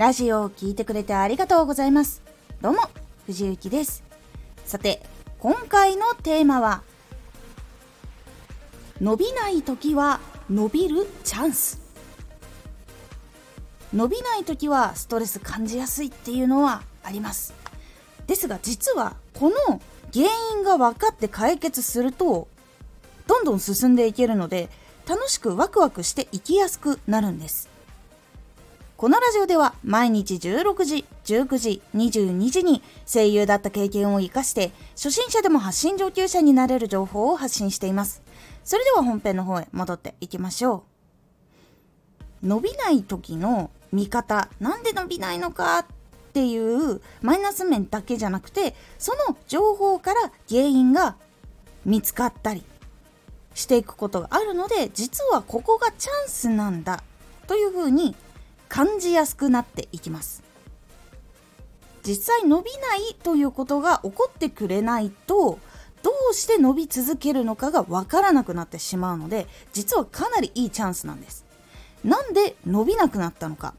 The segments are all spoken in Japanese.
ラジオを聴いてくれてありがとうございます。どうも、藤幸です。さて、今回のテーマは、伸びない時は伸びるチャンス。伸びない時はストレス感じやすいっていうのはあります。ですが実はこの原因が分かって解決するとどんどん進んでいけるので楽しくワクワクしていきやすくなるんですこのラジオでは毎日16時、19時、22時に声優だった経験を活かして初心者でも発信上級者になれる情報を発信しています。それでは本編の方へ戻っていきましょう。伸びない時の見方、なんで伸びないのかっていうマイナス面だけじゃなくてその情報から原因が見つかったりしていくことがあるので実はここがチャンスなんだというふうに感じやすくなっていきます。実際伸びないということが起こってくれないとどうして伸び続けるのかがわからなくなってしまうので実はかなりいいチャンスなんです。なんで伸びなくなったのか。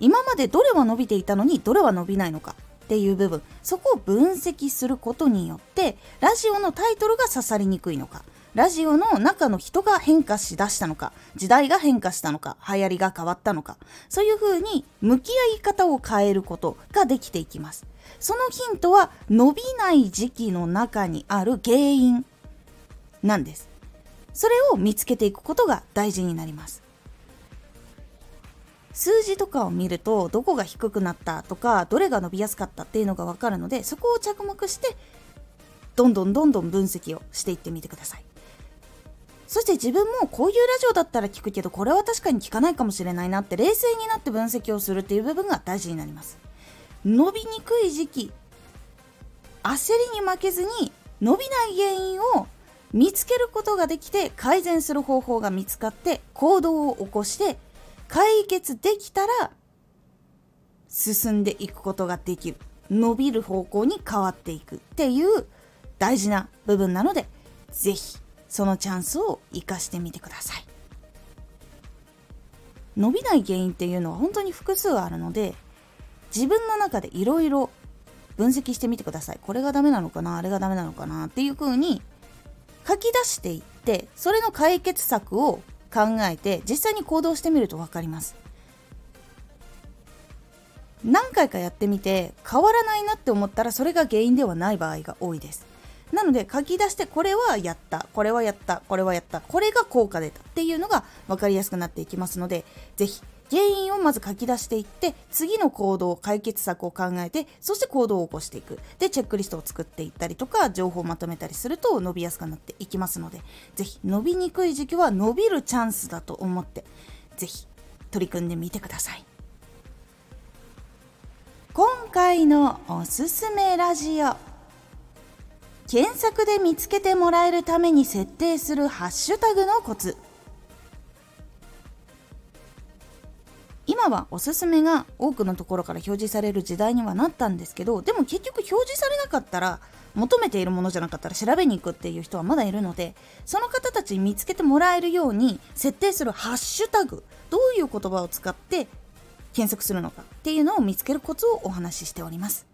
今までどれは伸びていたのにどれは伸びないのか。っていう部分。そこを分析することによってラジオのタイトルが刺さりにくいのか。ラジオの中の人が変化しだしたのか。時代が変化したのか。流行りが変わったのか。そういうふうに向き合い方を変えることができていきます。そのヒントは伸びない時期の中にある原因なんです。それを見つけていくことが大事になります。数字とかを見るとどこが低くなったとかどれが伸びやすかったっていうのが分かるのでそこを着目してどんどんどんどん分析をしていってみてください。そして自分もこういうラジオだったら聞くけどこれは確かに聞かないかもしれないなって冷静になって分析をするっていう部分が大事になります。伸びにくい時期焦りに負けずに伸びない原因を見つけることができて改善する方法が見つかって行動を起こして解決できたら進んでいくことができる。伸びる方向に変わっていくっていう大事な部分なので是非そのチャンスを生かしてみてください。伸びない原因っていうのは本当に複数あるので自分の中でいろいろ分析してみてください。これがダメなのかなあれがダメなのかなっていう風に書き出していってそれの解決策を考えて実際に行動してみると分かります。何回かやってみて変わらないなって思ったらそれが原因ではない場合が多いです。なので書き出してこれはやったこれはやったこれはやったこれが効果出たっていうのが分かりやすくなっていきますので是非原因をまず書き出していって次の行動解決策を考えてそして行動を起こしていく。でチェックリストを作っていったりとか情報をまとめたりすると伸びやすくなっていきますので是非伸びにくい時期は伸びるチャンスだと思って是非取り組んでみてください。今回のおすすめラジオ。検索で見つけてもらえるために設定するハッシュタグのコツ。今はおすすめが多くのところから表示される時代にはなったんですけどでも結局表示されなかったら求めているものじゃなかったら調べに行くっていう人はまだいるのでその方たちに見つけてもらえるように設定するハッシュタグどういう言葉を使って検索するのかっていうのを見つけるコツをお話ししております。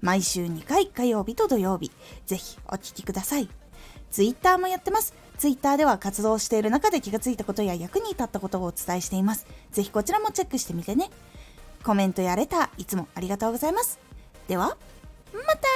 毎週2回火曜日と土曜日、ぜひお聴きください。ツイッターもやってます。ツイッターでは活動している中で気がついたことや役に立ったことをお伝えしています。ぜひこちらもチェックしてみてね。コメントやレター、いつもありがとうございます。では、また